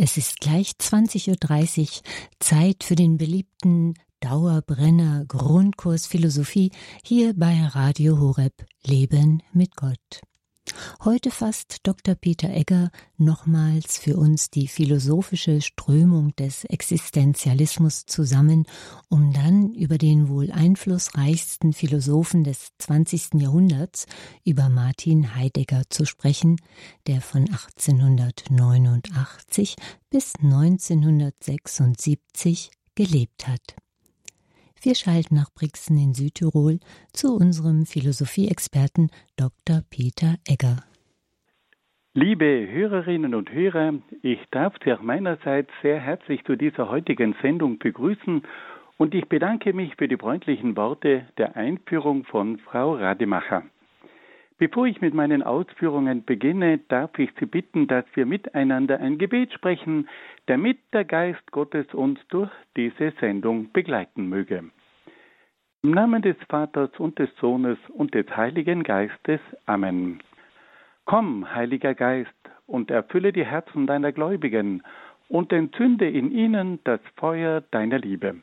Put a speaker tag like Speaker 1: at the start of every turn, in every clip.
Speaker 1: Es ist gleich 20.30 Uhr, Zeit für den beliebten Dauerbrenner Grundkurs Philosophie hier bei Radio Horeb Leben mit Gott. Heute fasst Dr. Peter Egger nochmals für uns die philosophische Strömung des Existenzialismus zusammen, um dann über den wohl einflussreichsten Philosophen des 20. Jahrhunderts, über Martin Heidegger zu sprechen, der von 1889 bis 1976 gelebt hat. Wir schalten nach Brixen in Südtirol zu unserem Philosophieexperten Dr. Peter Egger.
Speaker 2: Liebe Hörerinnen und Hörer, ich darf Sie auch meinerseits sehr herzlich zu dieser heutigen Sendung begrüßen und ich bedanke mich für die freundlichen Worte der Einführung von Frau Rademacher. Bevor ich mit meinen Ausführungen beginne, darf ich Sie bitten, dass wir miteinander ein Gebet sprechen, damit der Geist Gottes uns durch diese Sendung begleiten möge. Im Namen des Vaters und des Sohnes und des Heiligen Geistes. Amen. Komm, Heiliger Geist, und erfülle die Herzen deiner Gläubigen und entzünde in ihnen das Feuer deiner Liebe.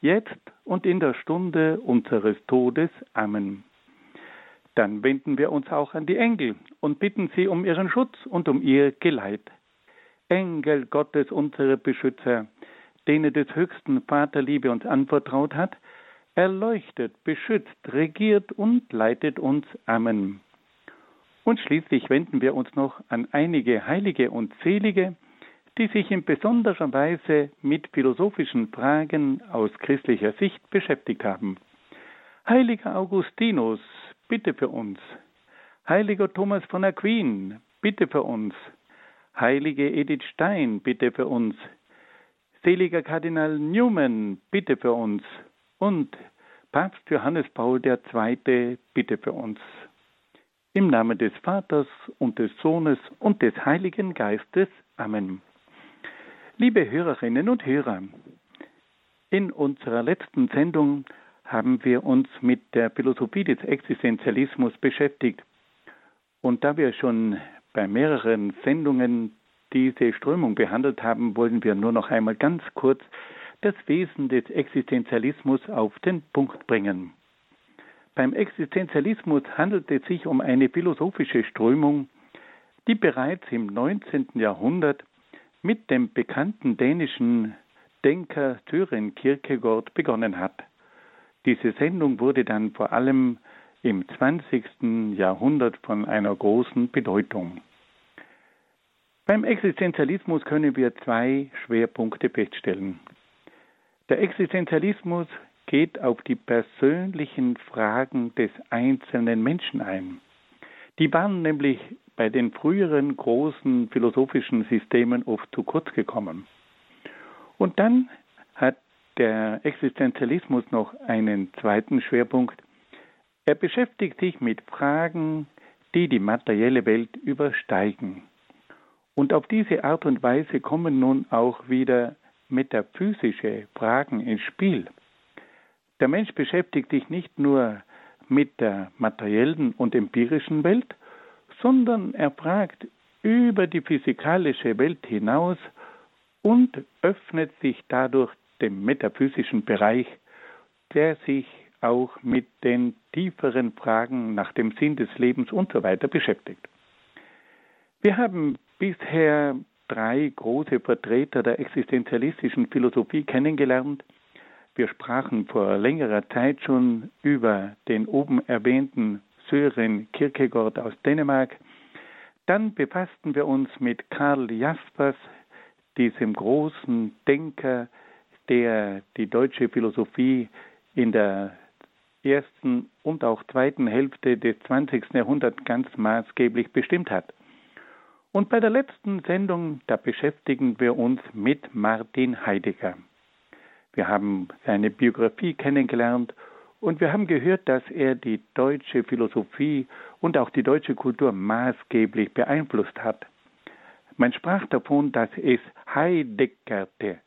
Speaker 2: jetzt und in der Stunde unseres Todes. Amen. Dann wenden wir uns auch an die Engel und bitten sie um ihren Schutz und um ihr Geleit. Engel Gottes, unsere Beschützer, denen des höchsten Vaterliebe uns anvertraut hat, erleuchtet, beschützt, regiert und leitet uns. Amen. Und schließlich wenden wir uns noch an einige Heilige und Selige, die sich in besonderer Weise mit philosophischen Fragen aus christlicher Sicht beschäftigt haben. Heiliger Augustinus, bitte für uns. Heiliger Thomas von Aquin, bitte für uns. Heilige Edith Stein, bitte für uns. Seliger Kardinal Newman, bitte für uns. Und Papst Johannes Paul II, bitte für uns. Im Namen des Vaters und des Sohnes und des Heiligen Geistes. Amen. Liebe Hörerinnen und Hörer, in unserer letzten Sendung haben wir uns mit der Philosophie des Existenzialismus beschäftigt. Und da wir schon bei mehreren Sendungen diese Strömung behandelt haben, wollen wir nur noch einmal ganz kurz das Wesen des Existenzialismus auf den Punkt bringen. Beim Existenzialismus handelt es sich um eine philosophische Strömung, die bereits im 19. Jahrhundert mit dem bekannten dänischen Denker Søren Kierkegaard begonnen hat. Diese Sendung wurde dann vor allem im 20. Jahrhundert von einer großen Bedeutung. Beim Existenzialismus können wir zwei Schwerpunkte feststellen. Der Existenzialismus geht auf die persönlichen Fragen des einzelnen Menschen ein. Die waren nämlich bei den früheren großen philosophischen Systemen oft zu kurz gekommen. Und dann hat der Existenzialismus noch einen zweiten Schwerpunkt. Er beschäftigt sich mit Fragen, die die materielle Welt übersteigen. Und auf diese Art und Weise kommen nun auch wieder metaphysische Fragen ins Spiel. Der Mensch beschäftigt sich nicht nur mit der materiellen und empirischen Welt, sondern er fragt über die physikalische Welt hinaus und öffnet sich dadurch dem metaphysischen Bereich, der sich auch mit den tieferen Fragen nach dem Sinn des Lebens und so weiter beschäftigt. Wir haben bisher drei große Vertreter der existenzialistischen Philosophie kennengelernt. Wir sprachen vor längerer Zeit schon über den oben erwähnten Sören Kierkegaard aus Dänemark. Dann befassten wir uns mit Karl Jaspers, diesem großen Denker, der die deutsche Philosophie in der ersten und auch zweiten Hälfte des 20. Jahrhunderts ganz maßgeblich bestimmt hat. Und bei der letzten Sendung, da beschäftigen wir uns mit Martin Heidegger. Wir haben seine Biografie kennengelernt und wir haben gehört, dass er die deutsche Philosophie und auch die deutsche Kultur maßgeblich beeinflusst hat. Man sprach davon, dass es Heideggerte.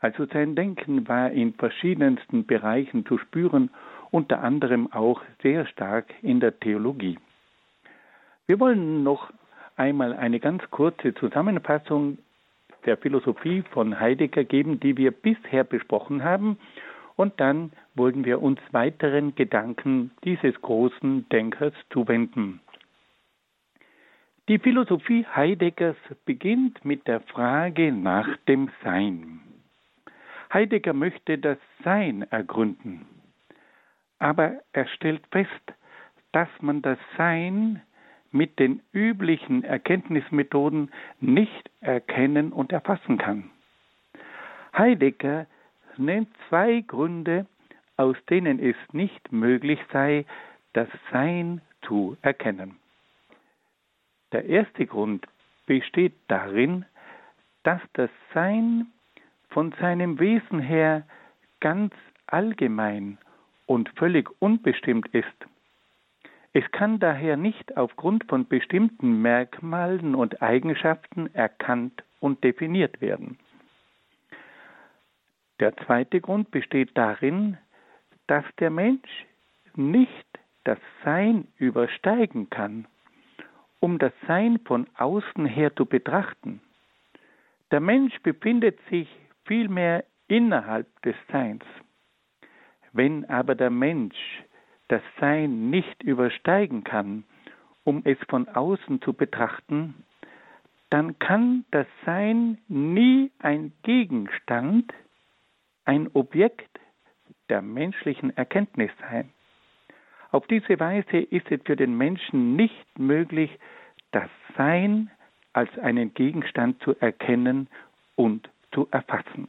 Speaker 2: Also sein Denken war in verschiedensten Bereichen zu spüren, unter anderem auch sehr stark in der Theologie. Wir wollen noch einmal eine ganz kurze Zusammenfassung der Philosophie von Heidegger geben, die wir bisher besprochen haben, und dann wollen wir uns weiteren Gedanken dieses großen Denkers zuwenden. Die Philosophie Heideggers beginnt mit der Frage nach dem Sein. Heidegger möchte das Sein ergründen, aber er stellt fest, dass man das Sein mit den üblichen Erkenntnismethoden nicht erkennen und erfassen kann. Heidegger nennt zwei Gründe, aus denen es nicht möglich sei, das Sein zu erkennen. Der erste Grund besteht darin, dass das Sein von seinem Wesen her ganz allgemein und völlig unbestimmt ist. Es kann daher nicht aufgrund von bestimmten Merkmalen und Eigenschaften erkannt und definiert werden. Der zweite Grund besteht darin, dass der Mensch nicht das Sein übersteigen kann, um das Sein von außen her zu betrachten. Der Mensch befindet sich vielmehr innerhalb des Seins. Wenn aber der Mensch das Sein nicht übersteigen kann, um es von außen zu betrachten, dann kann das Sein nie ein Gegenstand, ein Objekt der menschlichen Erkenntnis sein. Auf diese Weise ist es für den Menschen nicht möglich, das Sein als einen Gegenstand zu erkennen und zu erfassen.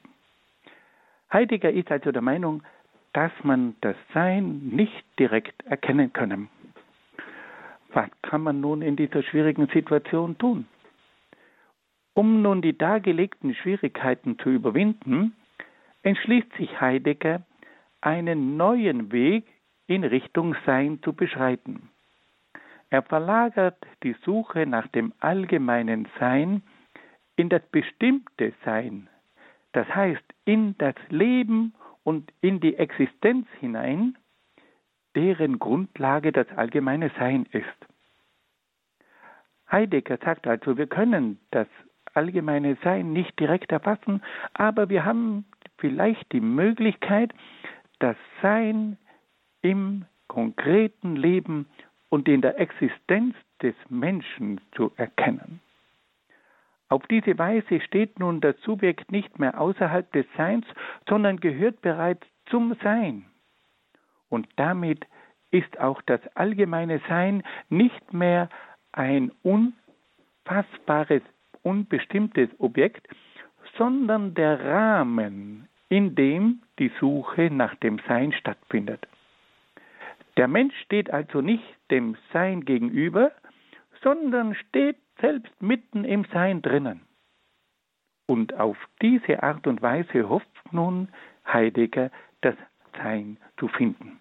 Speaker 2: Heidegger ist also der Meinung, dass man das Sein nicht direkt erkennen könne. Was kann man nun in dieser schwierigen Situation tun? Um nun die dargelegten Schwierigkeiten zu überwinden, entschließt sich Heidegger, einen neuen Weg in Richtung Sein zu beschreiten. Er verlagert die Suche nach dem allgemeinen Sein in das bestimmte Sein, das heißt in das Leben und in die Existenz hinein, deren Grundlage das allgemeine Sein ist. Heidegger sagt also, wir können das allgemeine Sein nicht direkt erfassen, aber wir haben vielleicht die Möglichkeit, das Sein im konkreten Leben und in der Existenz des Menschen zu erkennen. Auf diese Weise steht nun das Subjekt nicht mehr außerhalb des Seins, sondern gehört bereits zum Sein. Und damit ist auch das allgemeine Sein nicht mehr ein unfassbares, unbestimmtes Objekt, sondern der Rahmen, in dem die Suche nach dem Sein stattfindet. Der Mensch steht also nicht dem Sein gegenüber, sondern steht selbst mitten im Sein drinnen. Und auf diese Art und Weise hofft nun Heidegger, das Sein zu finden.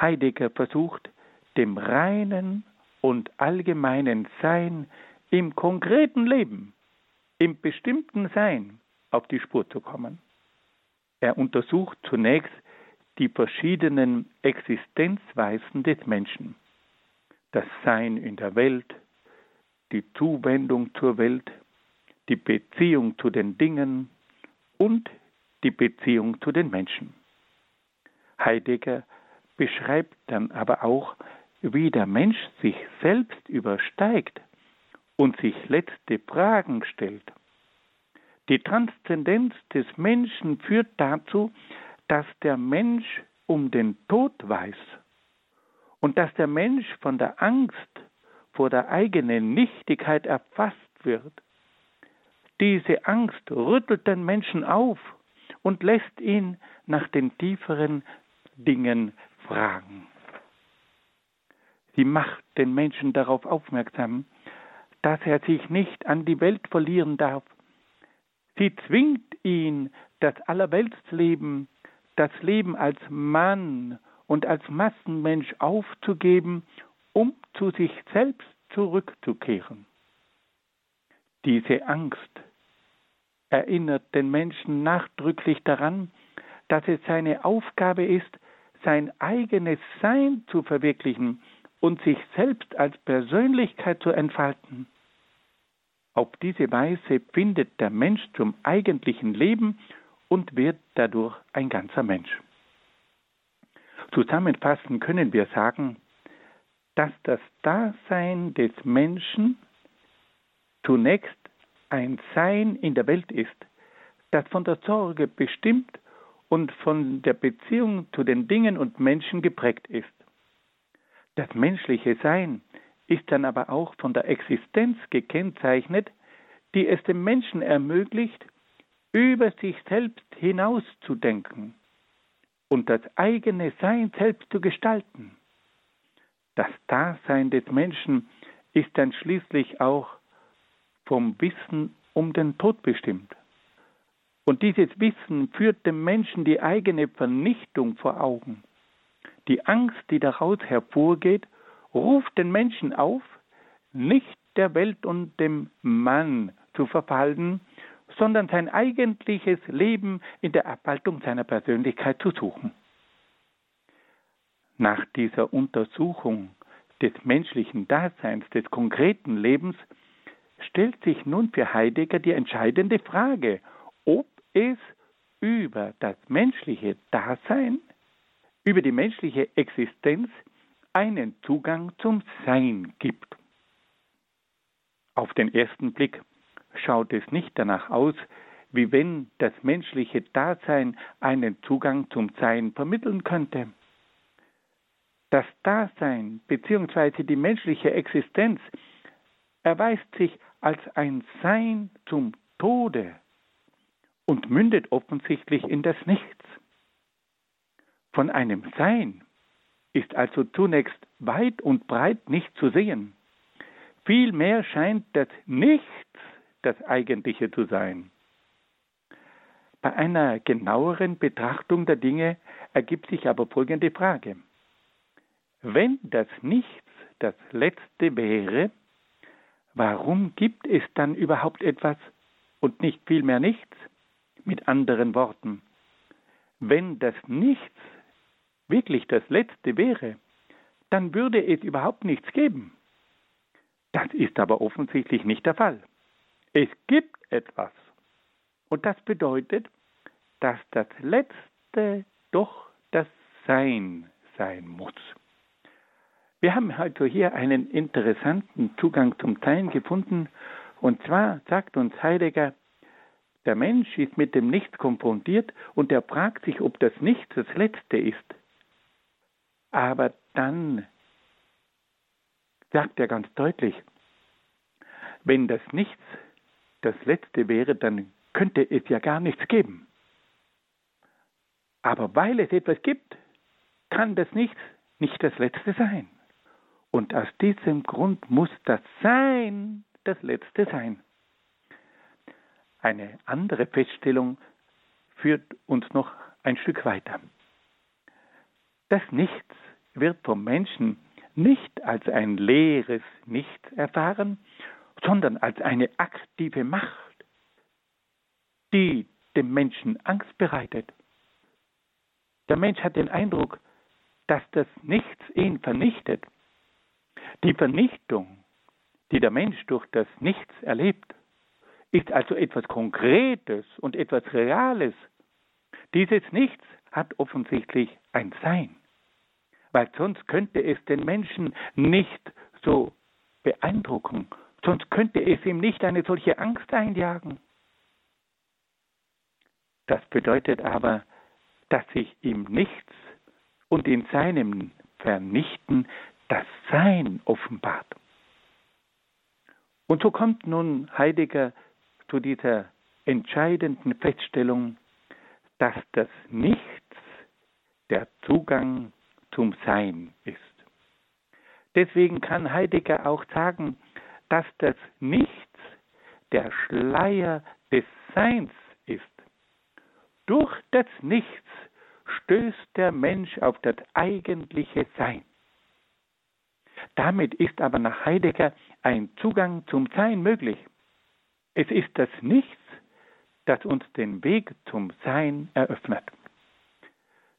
Speaker 2: Heidegger versucht, dem reinen und allgemeinen Sein im konkreten Leben, im bestimmten Sein auf die Spur zu kommen. Er untersucht zunächst die verschiedenen Existenzweisen des Menschen, das Sein in der Welt, die Zuwendung zur Welt, die Beziehung zu den Dingen und die Beziehung zu den Menschen. Heidegger beschreibt dann aber auch, wie der Mensch sich selbst übersteigt und sich letzte Fragen stellt. Die Transzendenz des Menschen führt dazu, dass der Mensch um den Tod weiß und dass der Mensch von der Angst vor der eigenen Nichtigkeit erfasst wird. Diese Angst rüttelt den Menschen auf und lässt ihn nach den tieferen Dingen fragen. Sie macht den Menschen darauf aufmerksam, dass er sich nicht an die Welt verlieren darf. Sie zwingt ihn das Allerweltsleben, das Leben als Mann und als Massenmensch aufzugeben, um zu sich selbst zurückzukehren. Diese Angst erinnert den Menschen nachdrücklich daran, dass es seine Aufgabe ist, sein eigenes Sein zu verwirklichen und sich selbst als Persönlichkeit zu entfalten. Auf diese Weise findet der Mensch zum eigentlichen Leben und wird dadurch ein ganzer Mensch. Zusammenfassend können wir sagen, dass das Dasein des Menschen zunächst ein Sein in der Welt ist, das von der Sorge bestimmt und von der Beziehung zu den Dingen und Menschen geprägt ist. Das menschliche Sein ist dann aber auch von der Existenz gekennzeichnet, die es dem Menschen ermöglicht, über sich selbst hinauszudenken und das eigene Sein selbst zu gestalten. Das Dasein des Menschen ist dann schließlich auch vom Wissen um den Tod bestimmt. Und dieses Wissen führt dem Menschen die eigene Vernichtung vor Augen. Die Angst, die daraus hervorgeht, ruft den Menschen auf, nicht der Welt und dem Mann zu verfallen, sondern sein eigentliches Leben in der Abhaltung seiner Persönlichkeit zu suchen. Nach dieser Untersuchung des menschlichen Daseins, des konkreten Lebens, stellt sich nun für Heidegger die entscheidende Frage, ob es über das menschliche Dasein, über die menschliche Existenz einen Zugang zum Sein gibt. Auf den ersten Blick schaut es nicht danach aus, wie wenn das menschliche Dasein einen Zugang zum Sein vermitteln könnte. Das Dasein bzw. die menschliche Existenz erweist sich als ein Sein zum Tode und mündet offensichtlich in das Nichts. Von einem Sein ist also zunächst weit und breit nicht zu sehen. Vielmehr scheint das Nichts das Eigentliche zu sein. Bei einer genaueren Betrachtung der Dinge ergibt sich aber folgende Frage. Wenn das Nichts das Letzte wäre, warum gibt es dann überhaupt etwas und nicht vielmehr nichts? Mit anderen Worten, wenn das Nichts wirklich das Letzte wäre, dann würde es überhaupt nichts geben. Das ist aber offensichtlich nicht der Fall. Es gibt etwas. Und das bedeutet, dass das Letzte doch das Sein sein muss. Wir haben also hier einen interessanten Zugang zum Sein gefunden. Und zwar sagt uns Heidegger, der Mensch ist mit dem Nichts konfrontiert und er fragt sich, ob das Nichts das Letzte ist. Aber dann sagt er ganz deutlich, wenn das Nichts das Letzte wäre, dann könnte es ja gar nichts geben. Aber weil es etwas gibt, kann das Nichts nicht das Letzte sein. Und aus diesem Grund muss das Sein das Letzte sein. Eine andere Feststellung führt uns noch ein Stück weiter. Das Nichts wird vom Menschen nicht als ein leeres Nichts erfahren, sondern als eine aktive Macht, die dem Menschen Angst bereitet. Der Mensch hat den Eindruck, dass das Nichts ihn vernichtet. Die Vernichtung, die der Mensch durch das Nichts erlebt, ist also etwas Konkretes und etwas Reales. Dieses Nichts hat offensichtlich ein Sein, weil sonst könnte es den Menschen nicht so beeindrucken Sonst könnte es ihm nicht eine solche Angst einjagen. Das bedeutet aber, dass sich ihm nichts und in seinem Vernichten das Sein offenbart. Und so kommt nun Heidegger zu dieser entscheidenden Feststellung, dass das Nichts der Zugang zum Sein ist. Deswegen kann Heidegger auch sagen, dass das Nichts der Schleier des Seins ist. durch das Nichts stößt der Mensch auf das eigentliche Sein. Damit ist aber nach Heidegger ein Zugang zum Sein möglich. Es ist das Nichts, das uns den Weg zum Sein eröffnet.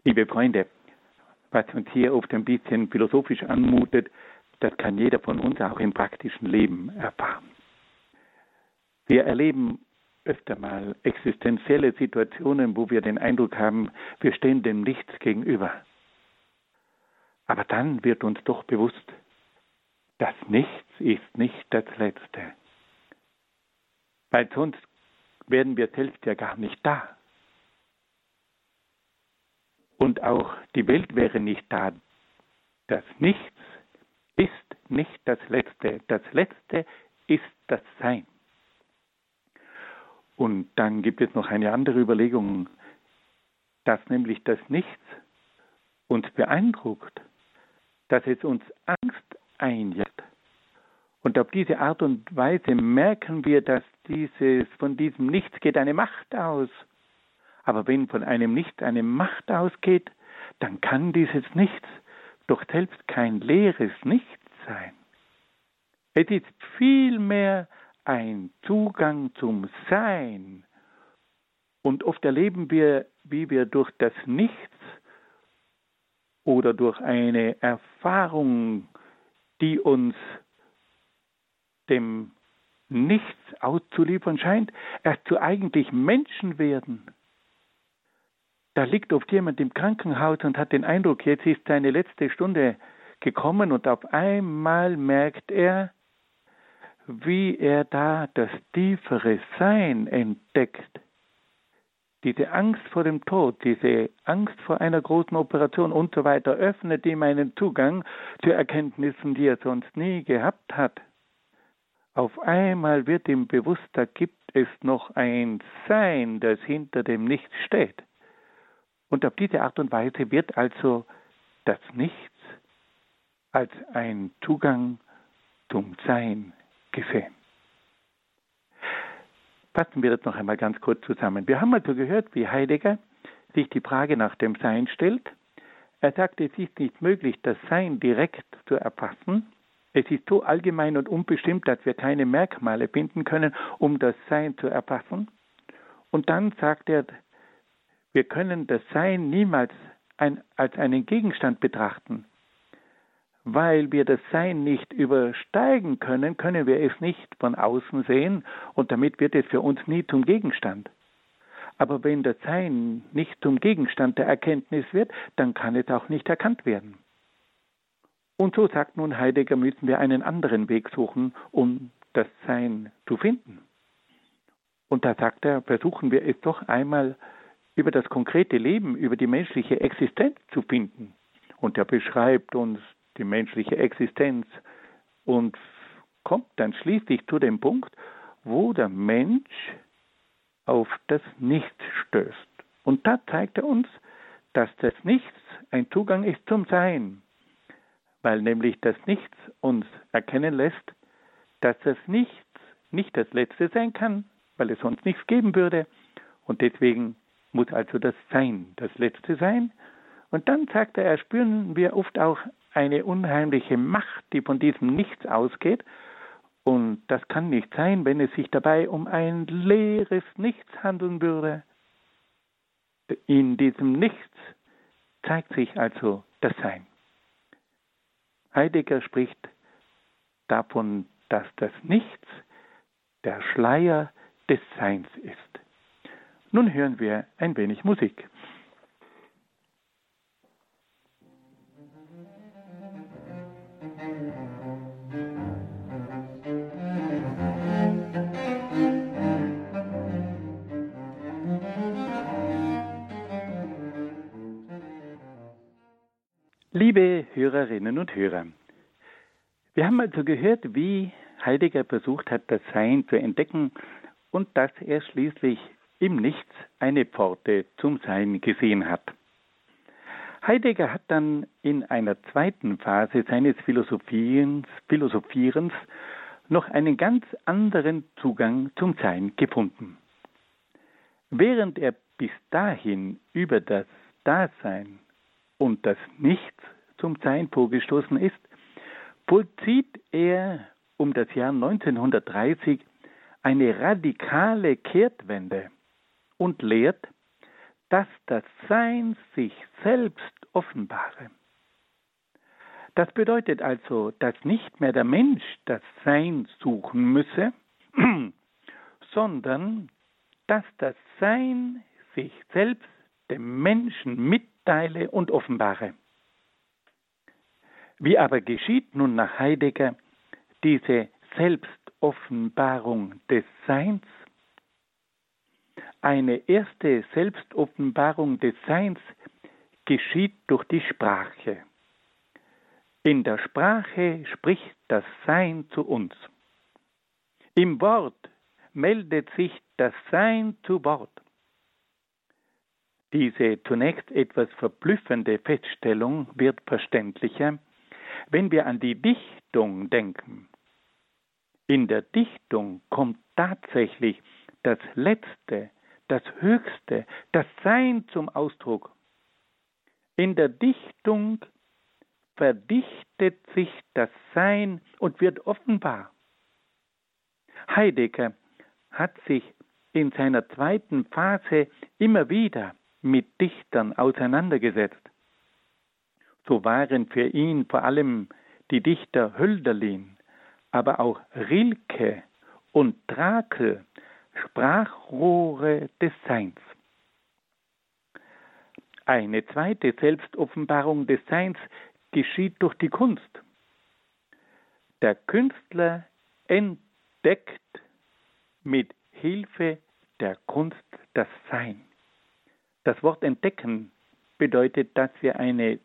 Speaker 2: Liebe Freunde, was uns hier oft ein bisschen philosophisch anmutet, das kann jeder von uns auch im praktischen Leben erfahren. Wir erleben öfter mal existenzielle Situationen, wo wir den Eindruck haben, wir stehen dem Nichts gegenüber. Aber dann wird uns doch bewusst, das Nichts ist nicht das Letzte. Weil sonst wären wir selbst ja gar nicht da. Und auch die Welt wäre nicht da. Das Nichts ist nicht das Letzte. Das Letzte ist das Sein. Und dann gibt es noch eine andere Überlegung, dass nämlich das Nichts uns beeindruckt, dass es uns Angst einjagt. Und auf diese Art und Weise merken wir, dass dieses, von diesem Nichts geht eine Macht aus. Aber wenn von einem Nichts eine Macht ausgeht, dann kann dieses Nichts doch selbst kein leeres Nichts sein. Es ist vielmehr ein Zugang zum Sein. Und oft erleben wir, wie wir durch das Nichts oder durch eine Erfahrung, die uns dem Nichts auszuliefern scheint, erst zu eigentlich Menschen werden. Da liegt oft jemand im Krankenhaus und hat den Eindruck, jetzt ist seine letzte Stunde gekommen und auf einmal merkt er, wie er da das tiefere Sein entdeckt. Diese Angst vor dem Tod, diese Angst vor einer großen Operation und so weiter öffnet ihm einen Zugang zu Erkenntnissen, die er sonst nie gehabt hat. Auf einmal wird ihm bewusst, da gibt es noch ein Sein, das hinter dem Nichts steht. Und auf diese Art und Weise wird also das Nichts als ein Zugang zum Sein gesehen. Fassen wir das noch einmal ganz kurz zusammen. Wir haben also gehört, wie Heidegger sich die Frage nach dem Sein stellt. Er sagt, es ist nicht möglich, das Sein direkt zu erfassen. Es ist so allgemein und unbestimmt, dass wir keine Merkmale finden können, um das Sein zu erfassen. Und dann sagt er, wir können das Sein niemals ein, als einen Gegenstand betrachten. Weil wir das Sein nicht übersteigen können, können wir es nicht von außen sehen und damit wird es für uns nie zum Gegenstand. Aber wenn das Sein nicht zum Gegenstand der Erkenntnis wird, dann kann es auch nicht erkannt werden. Und so sagt nun Heidegger, müssen wir einen anderen Weg suchen, um das Sein zu finden. Und da sagt er, versuchen wir es doch einmal über das konkrete Leben, über die menschliche Existenz zu finden. Und er beschreibt uns die menschliche Existenz und kommt dann schließlich zu dem Punkt, wo der Mensch auf das Nichts stößt. Und da zeigt er uns, dass das Nichts ein Zugang ist zum Sein, weil nämlich das Nichts uns erkennen lässt, dass das Nichts nicht das Letzte sein kann, weil es sonst nichts geben würde. Und deswegen muss also das Sein das Letzte sein. Und dann sagt er, spüren wir oft auch eine unheimliche Macht, die von diesem Nichts ausgeht. Und das kann nicht sein, wenn es sich dabei um ein leeres Nichts handeln würde. In diesem Nichts zeigt sich also das Sein. Heidegger spricht davon, dass das Nichts der Schleier des Seins ist. Nun hören wir ein wenig Musik. Liebe Hörerinnen und Hörer, wir haben also gehört, wie Heidegger versucht hat, das Sein zu entdecken und dass er schließlich im Nichts eine Pforte zum Sein gesehen hat. Heidegger hat dann in einer zweiten Phase seines Philosophierens, Philosophierens noch einen ganz anderen Zugang zum Sein gefunden. Während er bis dahin über das Dasein und das Nichts zum Sein vorgestoßen ist, vollzieht er um das Jahr 1930 eine radikale Kehrtwende und lehrt, dass das Sein sich selbst offenbare. Das bedeutet also, dass nicht mehr der Mensch das Sein suchen müsse, sondern dass das Sein sich selbst dem Menschen mitteile und offenbare. Wie aber geschieht nun nach Heidegger diese Selbstoffenbarung des Seins? Eine erste Selbstoffenbarung des Seins geschieht durch die Sprache. In der Sprache spricht das Sein zu uns. Im Wort meldet sich das Sein zu Wort. Diese zunächst etwas verblüffende Feststellung wird verständlicher, wenn wir an die Dichtung denken. In der Dichtung kommt tatsächlich das Letzte, das Höchste, das Sein zum Ausdruck. In der Dichtung verdichtet sich das Sein und wird offenbar. Heidegger hat sich in seiner zweiten Phase immer wieder mit Dichtern auseinandergesetzt. So waren für ihn vor allem die Dichter Hölderlin, aber auch Rilke und Drakel Sprachrohre des Seins. Eine zweite Selbstoffenbarung des Seins geschieht durch die Kunst. Der Künstler entdeckt mit Hilfe der Kunst das Sein. Das Wort entdecken bedeutet, dass wir eine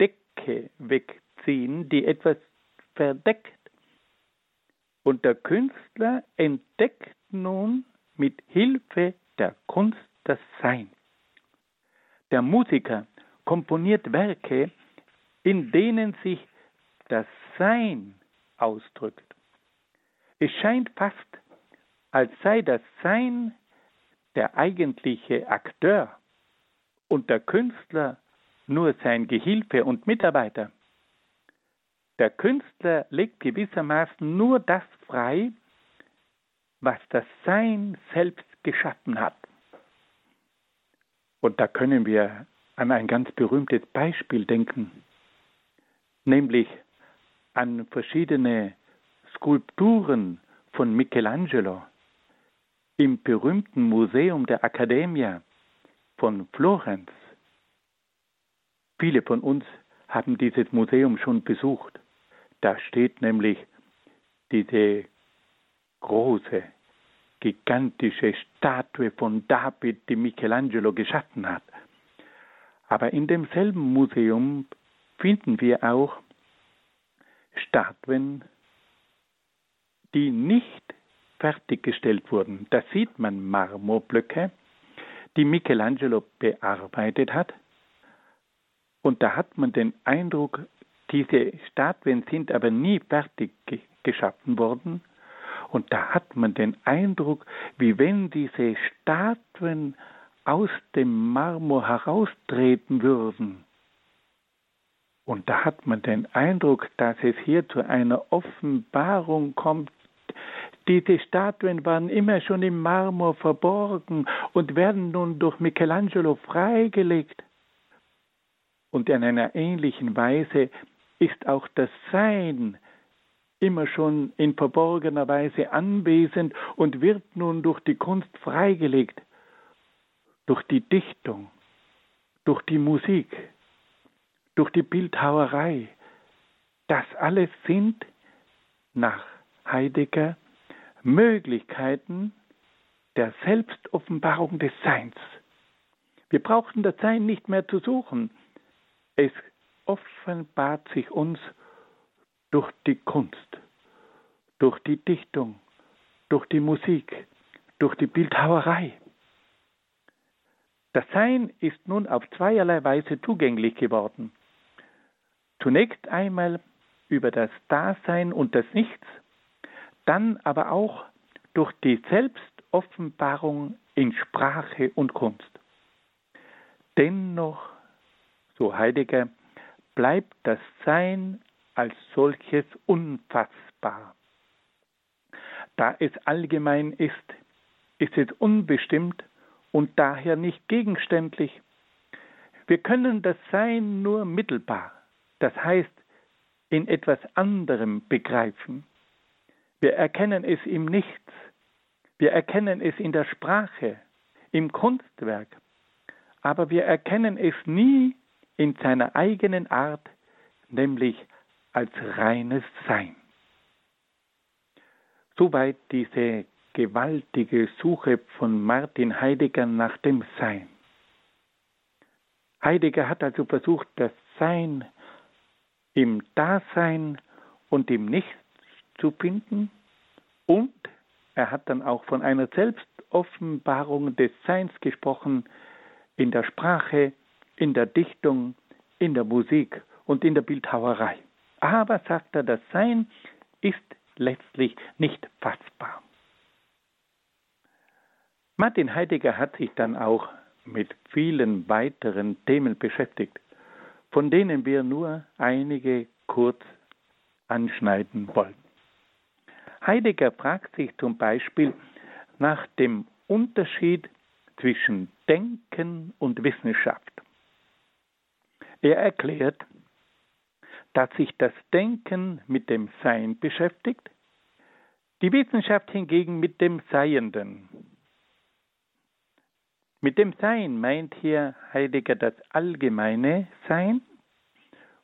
Speaker 2: Decke wegziehen, die etwas verdeckt. Und der Künstler entdeckt nun mit Hilfe der Kunst das Sein. Der Musiker komponiert Werke, in denen sich das Sein ausdrückt. Es scheint fast, als sei das Sein der eigentliche Akteur und der Künstler nur sein Gehilfe und Mitarbeiter. Der Künstler legt gewissermaßen nur das frei, was das Sein selbst geschaffen hat. Und da können wir an ein ganz berühmtes Beispiel denken, nämlich an verschiedene Skulpturen von Michelangelo im berühmten Museum der Accademia von Florenz. Viele von uns haben dieses Museum schon besucht. Da steht nämlich diese große, gigantische Statue von David, die Michelangelo geschaffen hat. Aber in demselben Museum finden wir auch Statuen, die nicht fertiggestellt wurden. Da sieht man Marmorblöcke, die Michelangelo bearbeitet hat. Und da hat man den Eindruck, diese Statuen sind aber nie fertig geschaffen worden, und da hat man den Eindruck, wie wenn diese Statuen aus dem Marmor heraustreten würden. Und da hat man den Eindruck, dass es hier zu einer Offenbarung kommt. Diese Statuen waren immer schon im Marmor verborgen und werden nun durch Michelangelo freigelegt. Und in einer ähnlichen Weise ist auch das Sein immer schon in verborgener Weise anwesend und wird nun durch die Kunst freigelegt, durch die Dichtung, durch die Musik, durch die Bildhauerei. Das alles sind nach Heidegger Möglichkeiten der Selbstoffenbarung des Seins. Wir brauchen das Sein nicht mehr zu suchen. Es offenbart sich uns durch die Kunst, durch die Dichtung, durch die Musik, durch die Bildhauerei. Das Sein ist nun auf zweierlei Weise zugänglich geworden. Zunächst einmal über das Dasein und das Nichts, dann aber auch durch die Selbstoffenbarung in Sprache und Kunst. Dennoch, so Heidegger, bleibt das Sein als solches unfassbar. Da es allgemein ist, ist es unbestimmt und daher nicht gegenständlich. Wir können das Sein nur mittelbar, das heißt in etwas anderem begreifen. Wir erkennen es im Nichts, wir erkennen es in der Sprache, im Kunstwerk, aber wir erkennen es nie in seiner eigenen Art, nämlich als reines Sein. Soweit diese gewaltige Suche von Martin Heidegger nach dem Sein. Heidegger hat also versucht, das Sein im Dasein und im Nichts zu finden und er hat dann auch von einer Selbstoffenbarung des Seins gesprochen in der Sprache, in der Dichtung, in der Musik und in der Bildhauerei. Aber, sagt er, das Sein ist letztlich nicht fassbar. Martin Heidegger hat sich dann auch mit vielen weiteren Themen beschäftigt, von denen wir nur einige kurz anschneiden wollen. Heidegger fragt sich zum Beispiel nach dem Unterschied zwischen Denken und Wissenschaft. Er erklärt, dass sich das Denken mit dem Sein beschäftigt, die Wissenschaft hingegen mit dem Seienden. Mit dem Sein meint hier Heidegger das allgemeine Sein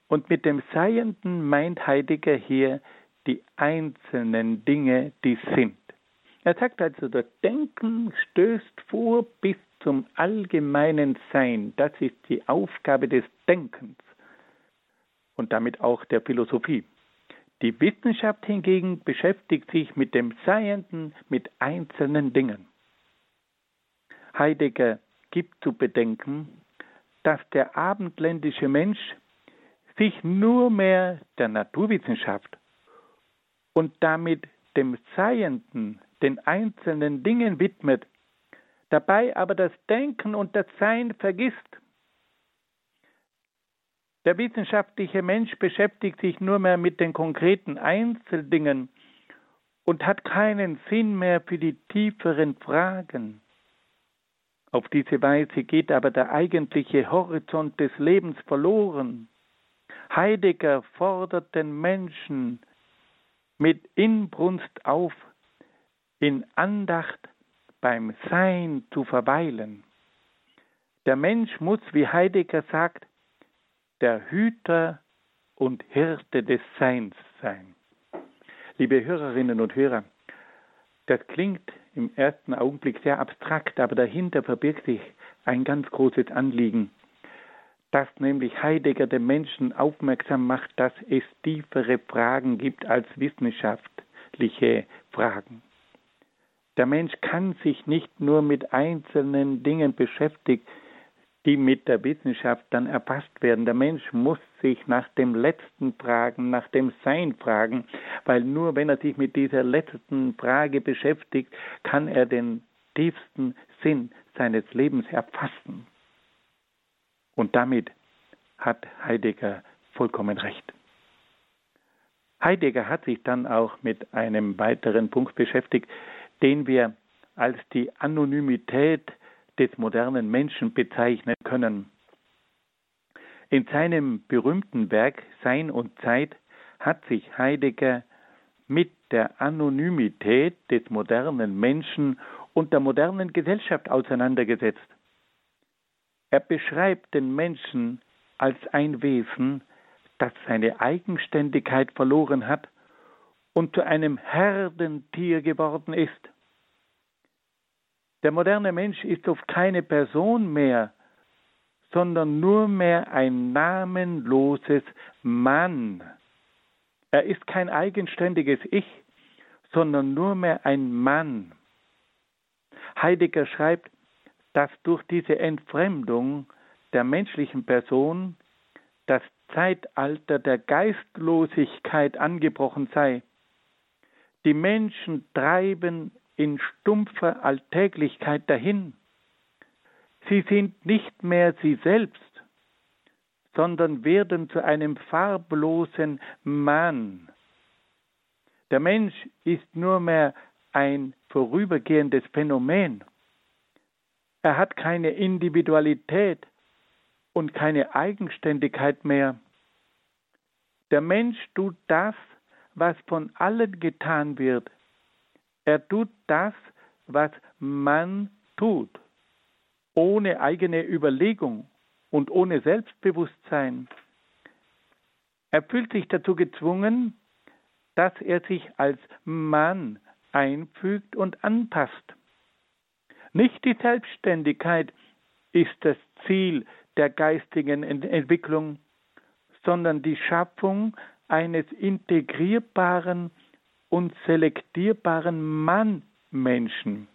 Speaker 2: und mit dem Seienden meint Heidegger hier die einzelnen Dinge, die sind. Er sagt also, das Denken stößt vor bis zum allgemeinen Sein. Das ist die Aufgabe des Denkens und damit auch der Philosophie. Die Wissenschaft hingegen beschäftigt sich mit dem Seienden, mit einzelnen Dingen. Heidegger gibt zu bedenken, dass der abendländische Mensch sich nur mehr der Naturwissenschaft und damit dem Seienden, den einzelnen Dingen widmet, dabei aber das Denken und das Sein vergisst. Der wissenschaftliche Mensch beschäftigt sich nur mehr mit den konkreten Einzeldingen und hat keinen Sinn mehr für die tieferen Fragen. Auf diese Weise geht aber der eigentliche Horizont des Lebens verloren. Heidegger fordert den Menschen mit Inbrunst auf, in Andacht beim Sein zu verweilen. Der Mensch muss, wie Heidegger sagt, der Hüter und Hirte des Seins sein. Liebe Hörerinnen und Hörer, das klingt im ersten Augenblick sehr abstrakt, aber dahinter verbirgt sich ein ganz großes Anliegen, das nämlich Heidegger den Menschen aufmerksam macht, dass es tiefere Fragen gibt als wissenschaftliche Fragen. Der Mensch kann sich nicht nur mit einzelnen Dingen beschäftigen, die mit der Wissenschaft dann erfasst werden. Der Mensch muss sich nach dem Letzten fragen, nach dem Sein fragen, weil nur wenn er sich mit dieser letzten Frage beschäftigt, kann er den tiefsten Sinn seines Lebens erfassen. Und damit hat Heidegger vollkommen recht. Heidegger hat sich dann auch mit einem weiteren Punkt beschäftigt, den wir als die Anonymität des modernen Menschen bezeichnen können. In seinem berühmten Werk Sein und Zeit hat sich Heidegger mit der Anonymität des modernen Menschen und der modernen Gesellschaft auseinandergesetzt. Er beschreibt den Menschen als ein Wesen, das seine Eigenständigkeit verloren hat und zu einem Herdentier geworden ist. Der moderne Mensch ist oft keine Person mehr, sondern nur mehr ein namenloses Mann. Er ist kein eigenständiges Ich, sondern nur mehr ein Mann. Heidegger schreibt, dass durch diese Entfremdung der menschlichen Person das Zeitalter der Geistlosigkeit angebrochen sei. Die Menschen treiben in stumpfer Alltäglichkeit dahin. Sie sind nicht mehr sie selbst, sondern werden zu einem farblosen Mann. Der Mensch ist nur mehr ein vorübergehendes Phänomen. Er hat keine Individualität und keine Eigenständigkeit mehr. Der Mensch tut das, was von allen getan wird. Er tut das, was man tut, ohne eigene Überlegung und ohne Selbstbewusstsein. Er fühlt sich dazu gezwungen, dass er sich als Mann einfügt und anpasst. Nicht die Selbstständigkeit ist das Ziel der geistigen Entwicklung, sondern die Schaffung eines integrierbaren und selektierbaren Mann-Menschen.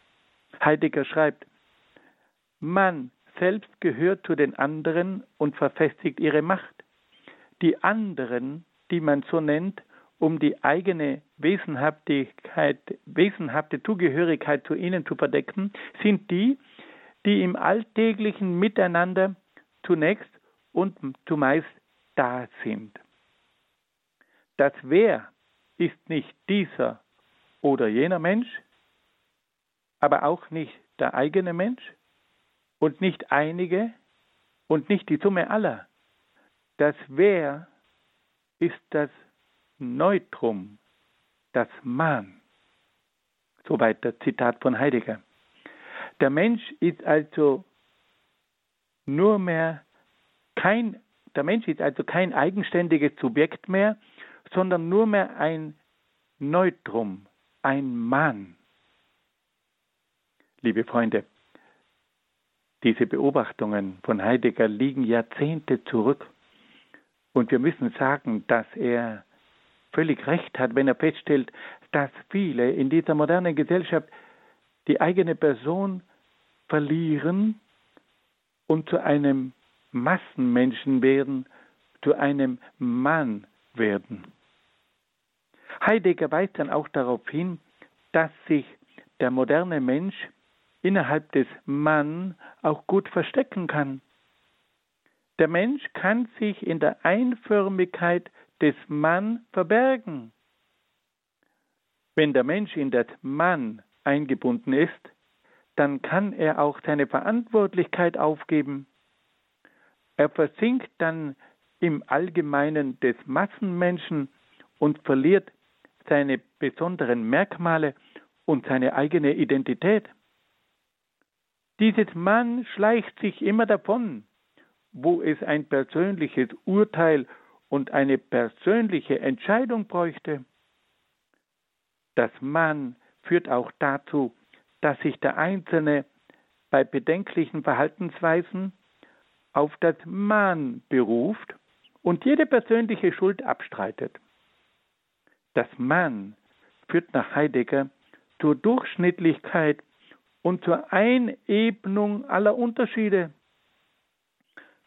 Speaker 2: Heidegger schreibt, Mann selbst gehört zu den anderen und verfestigt ihre Macht. Die anderen, die man so nennt, um die eigene Wesenhaftigkeit, wesenhafte Zugehörigkeit zu ihnen zu verdecken, sind die, die im alltäglichen Miteinander zunächst und zumeist da sind. Das Wer ist nicht dieser oder jener Mensch, aber auch nicht der eigene Mensch und nicht einige und nicht die Summe aller. Das Wer ist das Neutrum, das Man. Soweit das Zitat von Heidegger. Der Mensch ist also nur mehr kein, der Mensch ist also kein eigenständiges Subjekt mehr, sondern nur mehr ein Neutrum, ein Mann. Liebe Freunde, diese Beobachtungen von Heidegger liegen Jahrzehnte zurück und wir müssen sagen, dass er völlig recht hat, wenn er feststellt, dass viele in dieser modernen Gesellschaft die eigene Person verlieren und zu einem Massenmenschen werden, zu einem Mann werden. Heidegger weist dann auch darauf hin, dass sich der moderne Mensch innerhalb des Mann auch gut verstecken kann. Der Mensch kann sich in der Einförmigkeit des Mann verbergen. Wenn der Mensch in das Mann eingebunden ist, dann kann er auch seine Verantwortlichkeit aufgeben. Er versinkt dann im Allgemeinen des Massenmenschen und verliert seine besonderen Merkmale und seine eigene Identität. Dieses Mann schleicht sich immer davon, wo es ein persönliches Urteil und eine persönliche Entscheidung bräuchte. Das Mann führt auch dazu, dass sich der Einzelne bei bedenklichen Verhaltensweisen auf das Mann beruft und jede persönliche Schuld abstreitet. Das Mann führt nach Heidegger zur Durchschnittlichkeit und zur Einebnung aller Unterschiede.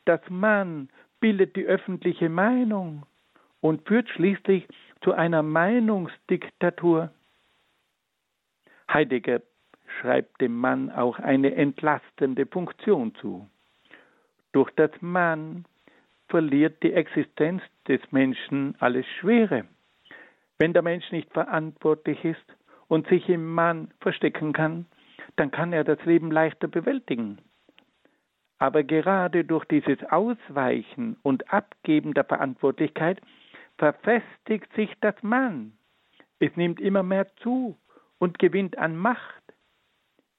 Speaker 2: Das Mann bildet die öffentliche Meinung und führt schließlich zu einer Meinungsdiktatur. Heidegger schreibt dem Mann auch eine entlastende Funktion zu. Durch das Mann verliert die Existenz des Menschen alles Schwere. Wenn der Mensch nicht verantwortlich ist und sich im Mann verstecken kann, dann kann er das Leben leichter bewältigen. Aber gerade durch dieses Ausweichen und Abgeben der Verantwortlichkeit verfestigt sich das Mann. Es nimmt immer mehr zu und gewinnt an Macht.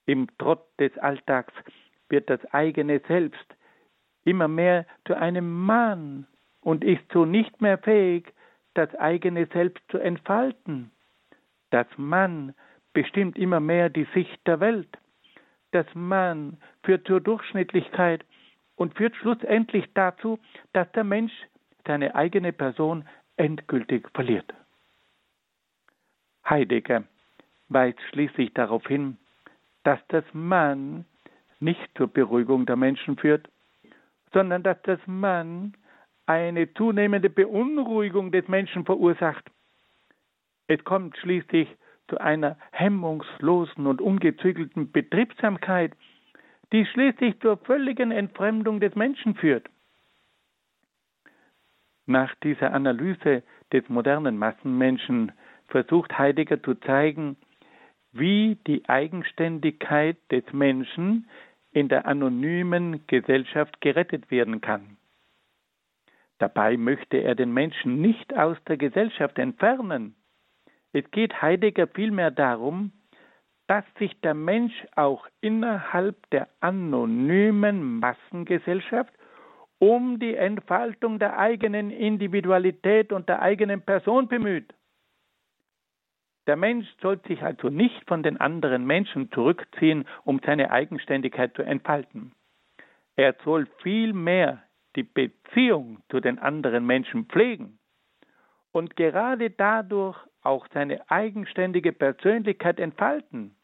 Speaker 2: Im Trott des Alltags wird das eigene Selbst immer mehr zu einem Mann und ist so nicht mehr fähig, das eigene Selbst zu entfalten. Das Mann bestimmt immer mehr die Sicht der Welt das Mann führt zur Durchschnittlichkeit und führt schlussendlich dazu, dass der Mensch seine eigene Person endgültig verliert. Heidegger weist schließlich darauf hin, dass das Mann nicht zur Beruhigung der Menschen führt, sondern dass das Mann eine zunehmende Beunruhigung des Menschen verursacht. Es kommt schließlich zu einer hemmungslosen und ungezügelten Betriebsamkeit. die schließlich zur völligen Entfremdung des Menschen führt. Nach dieser Analyse des modernen Massenmenschen versucht Heidegger zu zeigen, wie die Eigenständigkeit des Menschen in der anonymen Gesellschaft gerettet werden kann. Dabei möchte er den Menschen nicht aus der Gesellschaft entfernen. Es geht Heidegger vielmehr darum, dass sich der Mensch auch innerhalb der anonymen Massengesellschaft um die Entfaltung der eigenen Individualität und der eigenen Person bemüht. Der Mensch soll sich also nicht von den anderen Menschen zurückziehen, um seine Eigenständigkeit zu entfalten. Er soll vielmehr die Beziehung zu den anderen Menschen pflegen und gerade dadurch auch seine eigenständige Persönlichkeit entfalten.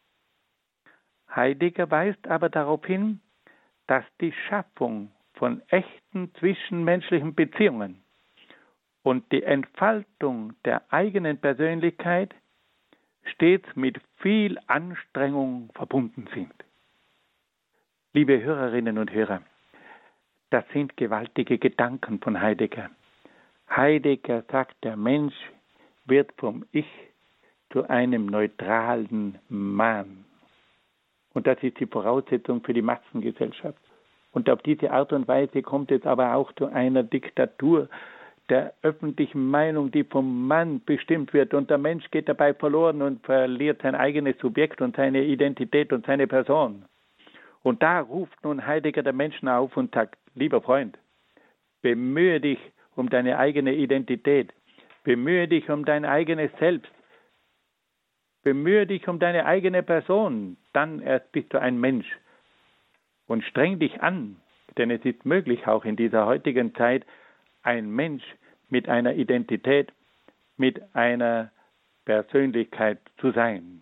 Speaker 2: Heidegger weist aber darauf hin, dass die Schaffung von echten zwischenmenschlichen Beziehungen und die Entfaltung der eigenen Persönlichkeit stets mit viel Anstrengung verbunden sind. Liebe Hörerinnen und Hörer, das sind gewaltige Gedanken von Heidegger. Heidegger sagt, der Mensch wird vom Ich zu einem neutralen Mann. Und das ist die Voraussetzung für die Massengesellschaft. Und auf diese Art und Weise kommt es aber auch zu einer Diktatur der öffentlichen Meinung, die vom Mann bestimmt wird. Und der Mensch geht dabei verloren und verliert sein eigenes Subjekt und seine Identität und seine Person. Und da ruft nun Heidegger der Menschen auf und sagt, lieber Freund, bemühe dich um deine eigene Identität, bemühe dich um dein eigenes Selbst, bemühe dich um deine eigene Person, dann erst bist du ein Mensch. Und streng dich an, denn es ist möglich auch in dieser heutigen Zeit, ein Mensch mit einer Identität, mit einer Persönlichkeit zu sein.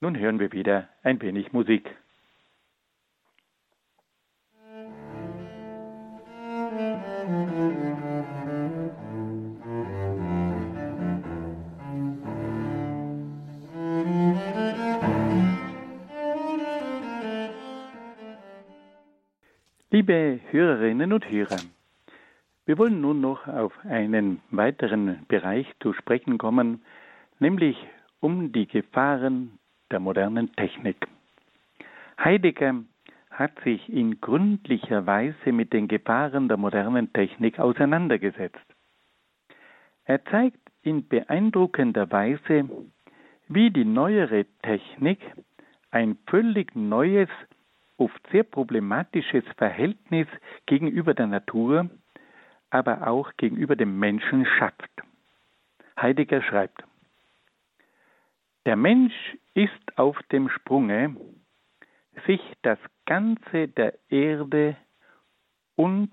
Speaker 2: Nun hören wir wieder ein wenig Musik. Liebe Hörerinnen und Hörer, wir wollen nun noch auf einen weiteren Bereich zu sprechen kommen, nämlich um die Gefahren der modernen Technik. Heidegger hat sich in gründlicher Weise mit den Gefahren der modernen Technik auseinandergesetzt. Er zeigt in beeindruckender Weise, wie die neuere Technik ein völlig neues, oft sehr problematisches Verhältnis gegenüber der Natur aber auch gegenüber dem Menschen schafft. Heidegger schreibt, der Mensch ist auf dem Sprunge, sich das Ganze der Erde und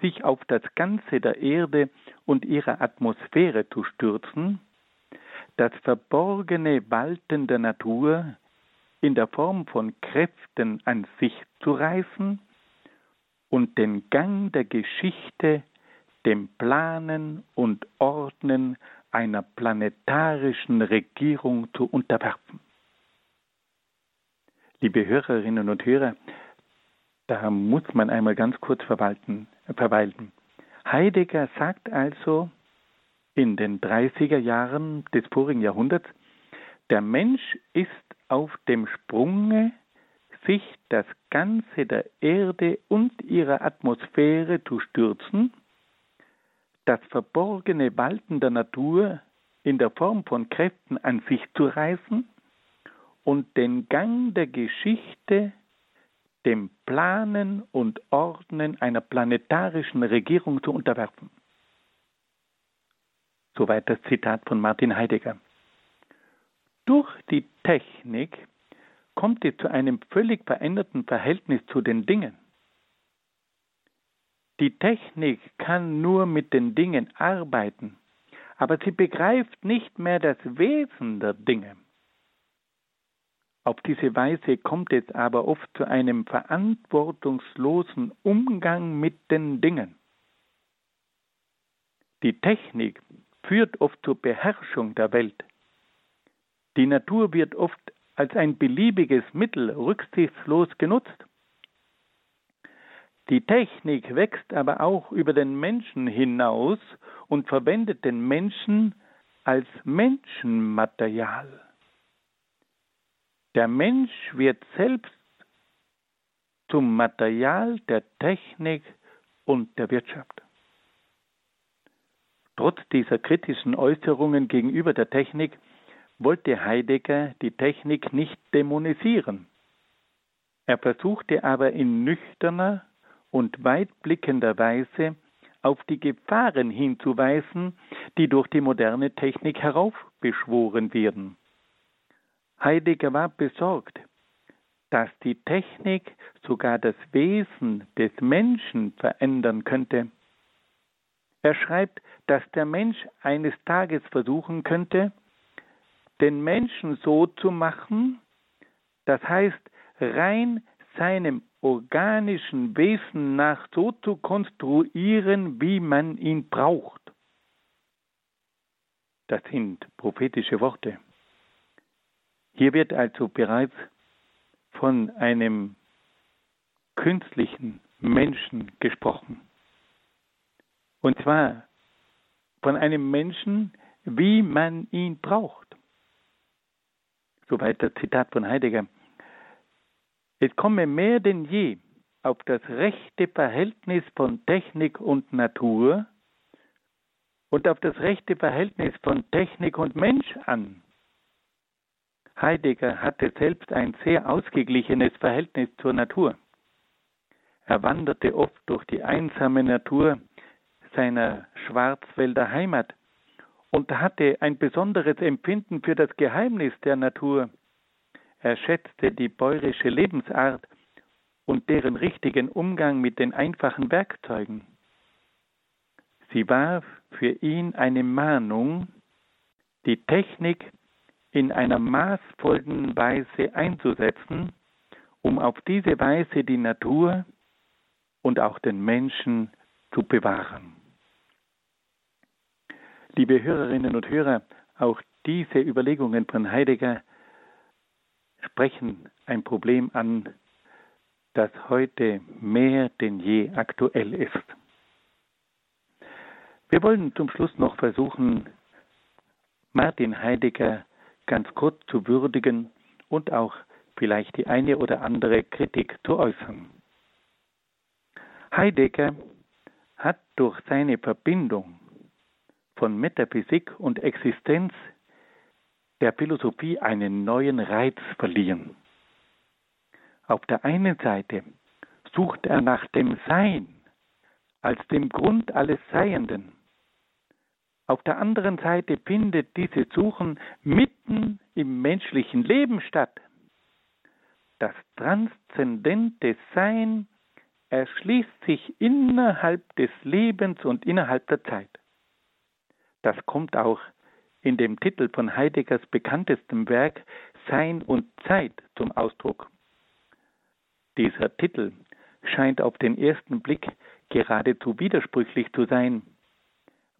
Speaker 2: sich auf das Ganze der Erde und ihrer Atmosphäre zu stürzen, das verborgene Walten der Natur in der Form von Kräften an sich zu reißen und den Gang der Geschichte dem Planen und Ordnen einer planetarischen Regierung zu unterwerfen. Liebe Hörerinnen und Hörer, da muss man einmal ganz kurz verwalten, verweilen. Heidegger sagt also in den 30er Jahren des vorigen Jahrhunderts, der Mensch ist auf dem Sprunge, sich das Ganze der Erde und ihrer Atmosphäre zu stürzen das verborgene Walten der Natur in der Form von Kräften an sich zu reißen und den Gang der Geschichte dem Planen und Ordnen einer planetarischen Regierung zu unterwerfen. Soweit das Zitat von Martin Heidegger. Durch die Technik kommt es zu einem völlig veränderten Verhältnis zu den Dingen. Die Technik kann nur mit den Dingen arbeiten, aber sie begreift nicht mehr das Wesen der Dinge. Auf diese Weise kommt es aber oft zu einem verantwortungslosen Umgang mit den Dingen. Die Technik führt oft zur Beherrschung der Welt. Die Natur wird oft als ein beliebiges Mittel rücksichtslos genutzt Die Technik wächst aber auch über den Menschen hinaus und verwendet den Menschen als Menschenmaterial. Der Mensch wird selbst zum Material der Technik und der Wirtschaft. Trotz dieser kritischen Äußerungen gegenüber der Technik wollte Heidegger die Technik nicht dämonisieren. Er versuchte aber in nüchterner und weitblickender Weise auf die Gefahren hinzuweisen, die durch die moderne Technik heraufbeschworen werden. Heidegger war besorgt, dass die Technik sogar das Wesen des Menschen verändern könnte. Er schreibt, dass der Mensch eines Tages versuchen könnte, den Menschen so zu machen, das heißt rein seinem organischen Wesen nach so zu konstruieren, wie man ihn braucht. Das sind prophetische Worte. Hier wird also bereits von einem künstlichen Menschen gesprochen. Und zwar von einem Menschen, wie man ihn braucht. Soweit das Zitat von Heidegger. Es komme mehr denn je auf das rechte Verhältnis von Technik und Natur und auf das rechte Verhältnis von Technik und Mensch an. Heidegger hatte selbst ein sehr ausgeglichenes Verhältnis zur Natur. Er wanderte oft durch die einsame Natur seiner Schwarzwälder Heimat und hatte ein besonderes Empfinden für das Geheimnis der Natur. Er schätzte die bäuerische Lebensart und deren richtigen Umgang mit den einfachen Werkzeugen. Sie war für ihn eine Mahnung, die Technik in einer maßvollen Weise einzusetzen, um auf diese Weise die Natur und auch den Menschen zu bewahren. Liebe Hörerinnen und Hörer, auch diese Überlegungen von Heidegger sprechen ein Problem an, das heute mehr denn je aktuell ist. Wir wollen zum Schluss noch versuchen, Martin Heidegger ganz kurz zu würdigen und auch vielleicht die eine oder andere Kritik zu äußern. Heidegger hat durch seine Verbindung von Metaphysik und Existenz der Philosophie einen neuen Reiz verliehen. Auf der einen Seite sucht er nach dem Sein als dem Grund alles Seienden auf der anderen Seite findet diese Suchen mitten im menschlichen Leben statt. Das transzendente Sein erschließt sich innerhalb des Lebens und innerhalb der Zeit. Das kommt auch in dem Titel von Heideggers bekanntestem Werk Sein und Zeit zum Ausdruck. Dieser Titel scheint auf den ersten Blick geradezu widersprüchlich zu sein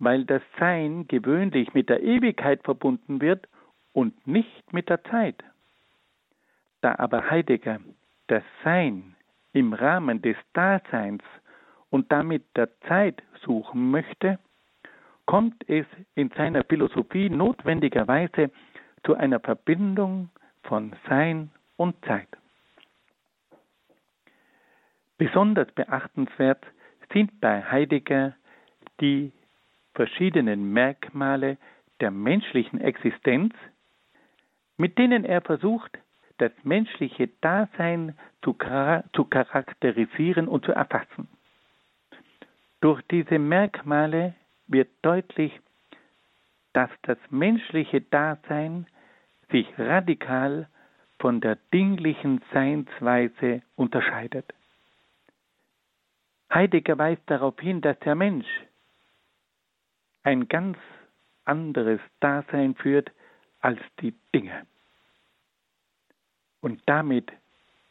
Speaker 2: weil das Sein gewöhnlich mit der Ewigkeit verbunden wird und nicht mit der Zeit. Da aber Heidegger das Sein im Rahmen des Daseins und damit der Zeit suchen möchte, kommt es in seiner Philosophie notwendigerweise zu einer Verbindung von Sein und Zeit. Besonders beachtenswert sind bei Heidegger die verschiedenen Merkmale der menschlichen Existenz, mit denen er versucht, das menschliche Dasein zu, zu charakterisieren und zu erfassen. Durch diese Merkmale wird deutlich, dass das menschliche Dasein sich radikal von der dinglichen Seinsweise unterscheidet. Heidegger weist darauf hin, dass der Mensch ein ganz anderes Dasein führt als die Dinge. Und damit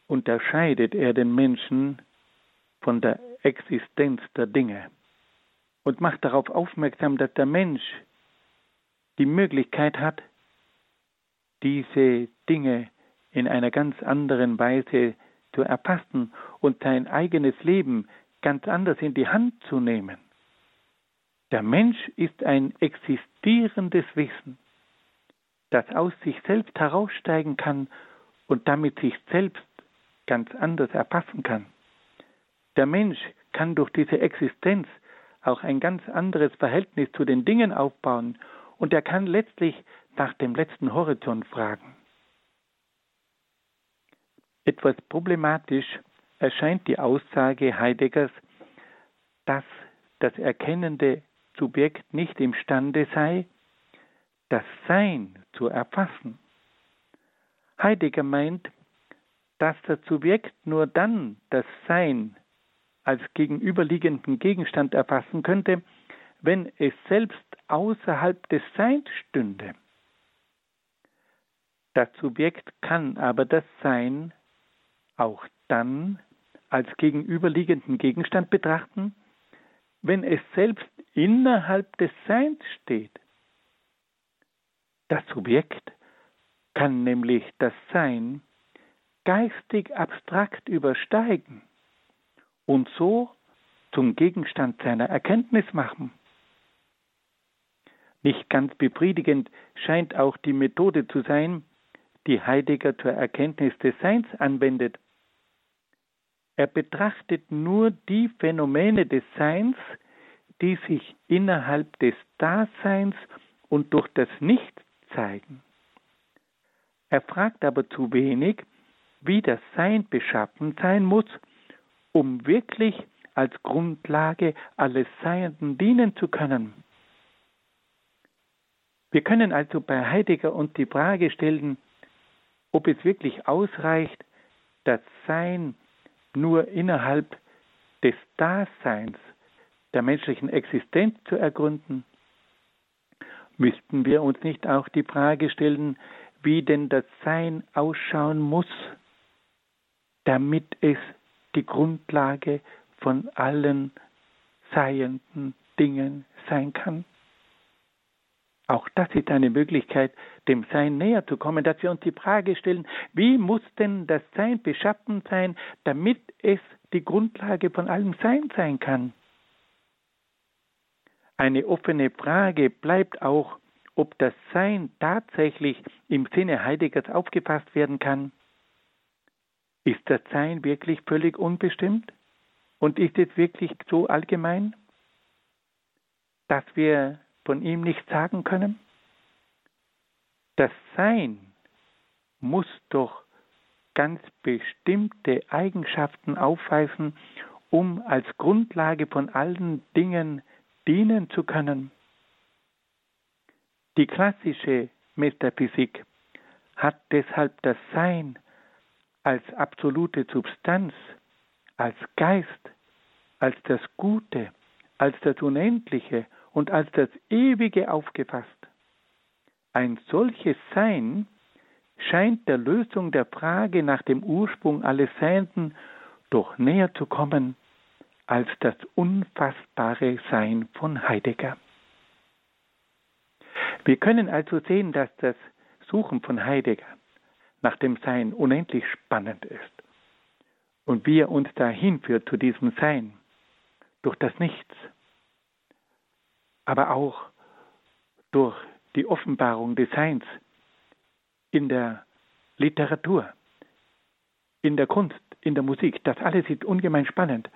Speaker 2: unterscheidet er den Menschen von der Existenz der Dinge und macht darauf aufmerksam, dass der Mensch die Möglichkeit hat, diese Dinge in einer ganz anderen Weise zu erfassen und sein eigenes Leben ganz anders in die Hand zu nehmen. Der Mensch ist ein existierendes Wissen, das aus sich selbst heraussteigen kann und damit sich selbst ganz anders erfassen kann. Der Mensch kann durch diese Existenz auch ein ganz anderes Verhältnis zu den Dingen aufbauen und er kann letztlich nach dem letzten Horizont fragen. Etwas problematisch erscheint die Aussage Heideggers, dass das erkennende Subjekt nicht imstande sei, das Sein zu erfassen. Heidegger meint, dass das Subjekt nur dann das Sein als gegenüberliegenden Gegenstand erfassen könnte, wenn es selbst außerhalb des Seins stünde. Das Subjekt kann aber das Sein auch dann als gegenüberliegenden Gegenstand betrachten, wenn es selbst innerhalb des Seins steht. Das Subjekt kann nämlich das Sein geistig abstrakt übersteigen und so zum Gegenstand seiner Erkenntnis machen. Nicht ganz befriedigend scheint auch die Methode zu sein, die Heidegger zur Erkenntnis des Seins anwendet. Er betrachtet nur die Phänomene des Seins, die sich innerhalb des Daseins und durch das Nicht zeigen. Er fragt aber zu wenig, wie das Sein beschaffen sein muss, um wirklich als Grundlage alles Seienden dienen zu können. Wir können also bei Heidegger uns die Frage stellen, ob es wirklich ausreicht, das Sein nur innerhalb des Daseins der menschlichen Existenz zu ergründen, müssten wir uns nicht auch die Frage stellen, wie denn das Sein ausschauen muss, damit es die Grundlage von allen seienden Dingen sein kann. Auch das ist eine Möglichkeit, dem Sein näher zu kommen, dass wir uns die Frage stellen, wie muss denn das Sein beschaffen sein, damit es die Grundlage von allem Sein sein kann? Eine offene Frage bleibt auch, ob das Sein tatsächlich im Sinne Heideggers aufgefasst werden kann. Ist das Sein wirklich völlig unbestimmt? Und ist es wirklich so allgemein, dass wir von ihm nichts sagen können? Das Sein muss doch ganz bestimmte Eigenschaften aufweisen, um als Grundlage von allen Dingen dienen zu können. Die klassische Metaphysik hat deshalb das Sein als absolute Substanz, als Geist, als das Gute, als das Unendliche und als das Ewige aufgefasst. Ein solches Sein scheint der Lösung der Frage nach dem Ursprung alles Seienden doch näher zu kommen als das unfassbare Sein von Heidegger. Wir können also sehen, dass das Suchen von Heidegger nach dem Sein unendlich spannend ist und wie er uns dahin führt zu diesem Sein, durch das Nichts, aber auch durch die Offenbarung des Seins in der Literatur, in der Kunst, in der Musik. Das alles ist ungemein spannend.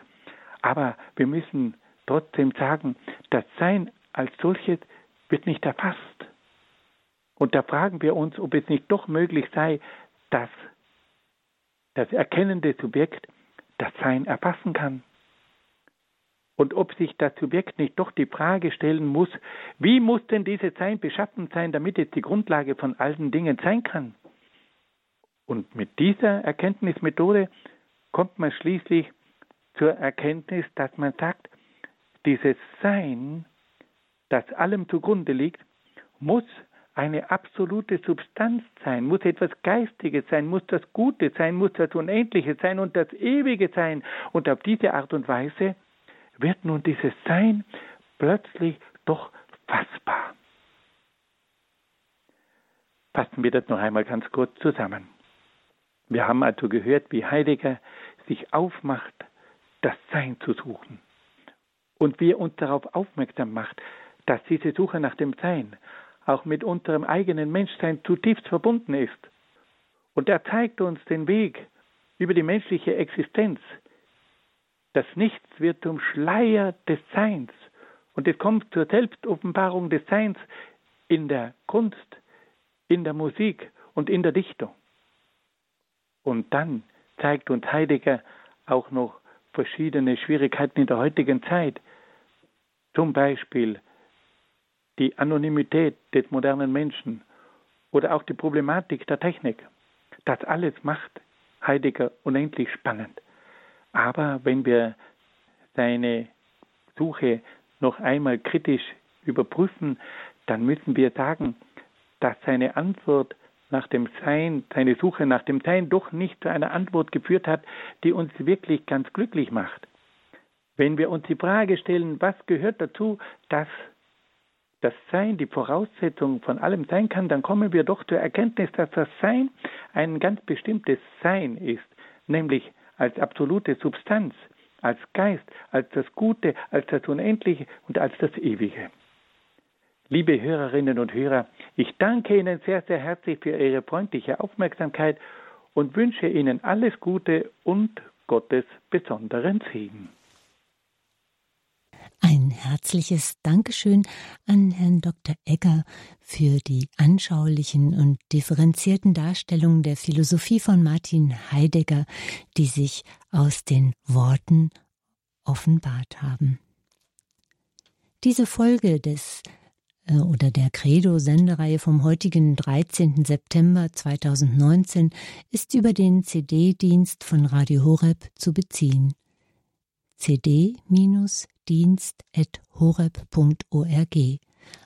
Speaker 2: Aber wir müssen trotzdem sagen, das Sein als solches wird nicht erfasst. Und da fragen wir uns, ob es nicht doch möglich sei, dass das erkennende Subjekt das Sein erfassen kann. Und ob sich das Subjekt nicht doch die Frage stellen muss, wie muss denn dieses Sein beschaffen sein, damit es die Grundlage von allen Dingen sein kann? Und mit dieser Erkenntnismethode kommt man schließlich zur Erkenntnis, dass man sagt, dieses Sein das allem zugrunde liegt, muss eine absolute Substanz sein, muss etwas Geistiges sein, muss das Gute sein, muss das Unendliche sein und das Ewige sein. Und auf diese Art und Weise wird nun dieses Sein plötzlich doch fassbar. Fassen wir das noch einmal ganz kurz zusammen. Wir haben also gehört, wie Heidegger sich aufmacht, das Sein zu suchen. Und wie er uns darauf aufmerksam macht, dass diese Suche nach dem Sein auch mit unserem eigenen Menschsein zutiefst verbunden ist. Und er zeigt uns den Weg über die menschliche Existenz. Das Nichts wird zum Schleier des Seins. Und es kommt zur Selbstoffenbarung des Seins in der Kunst, in der Musik und in der Dichtung. Und dann zeigt uns Heidegger auch noch verschiedene Schwierigkeiten in der heutigen Zeit. Zum Beispiel die Anonymität des modernen Menschen oder auch die Problematik der Technik. Das alles macht Heidegger unendlich spannend. Aber wenn wir seine Suche noch einmal kritisch überprüfen, dann müssen wir sagen, dass seine Antwort nach dem Sein, seine Suche nach dem Sein doch nicht zu einer Antwort geführt hat, die uns wirklich ganz glücklich macht. Wenn wir uns die Frage stellen, was gehört dazu, dass das Sein die Voraussetzung von allem sein kann, dann kommen wir doch zur Erkenntnis, dass das Sein ein ganz bestimmtes Sein ist, nämlich als absolute Substanz, als Geist, als das Gute, als das Unendliche und als das Ewige. Liebe Hörerinnen und Hörer, ich danke Ihnen sehr, sehr herzlich für Ihre freundliche Aufmerksamkeit und wünsche Ihnen alles Gute und Gottes besonderen Segen.
Speaker 1: Herzliches Dankeschön an Herrn Dr. Egger für die anschaulichen und differenzierten Darstellungen der Philosophie von Martin Heidegger, die sich aus den Worten offenbart haben. Diese Folge des äh, oder der Credo-Sendereihe vom heutigen 13. September 2019 ist über den CD-Dienst von Radio Horeb zu beziehen. cd-dienst.horeb.org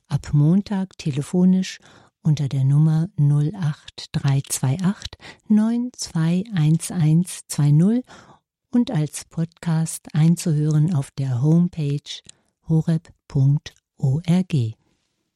Speaker 1: ab Montag telefonisch unter der Nummer 08328 921120 und als Podcast einzuhören auf der Homepage horeb.org.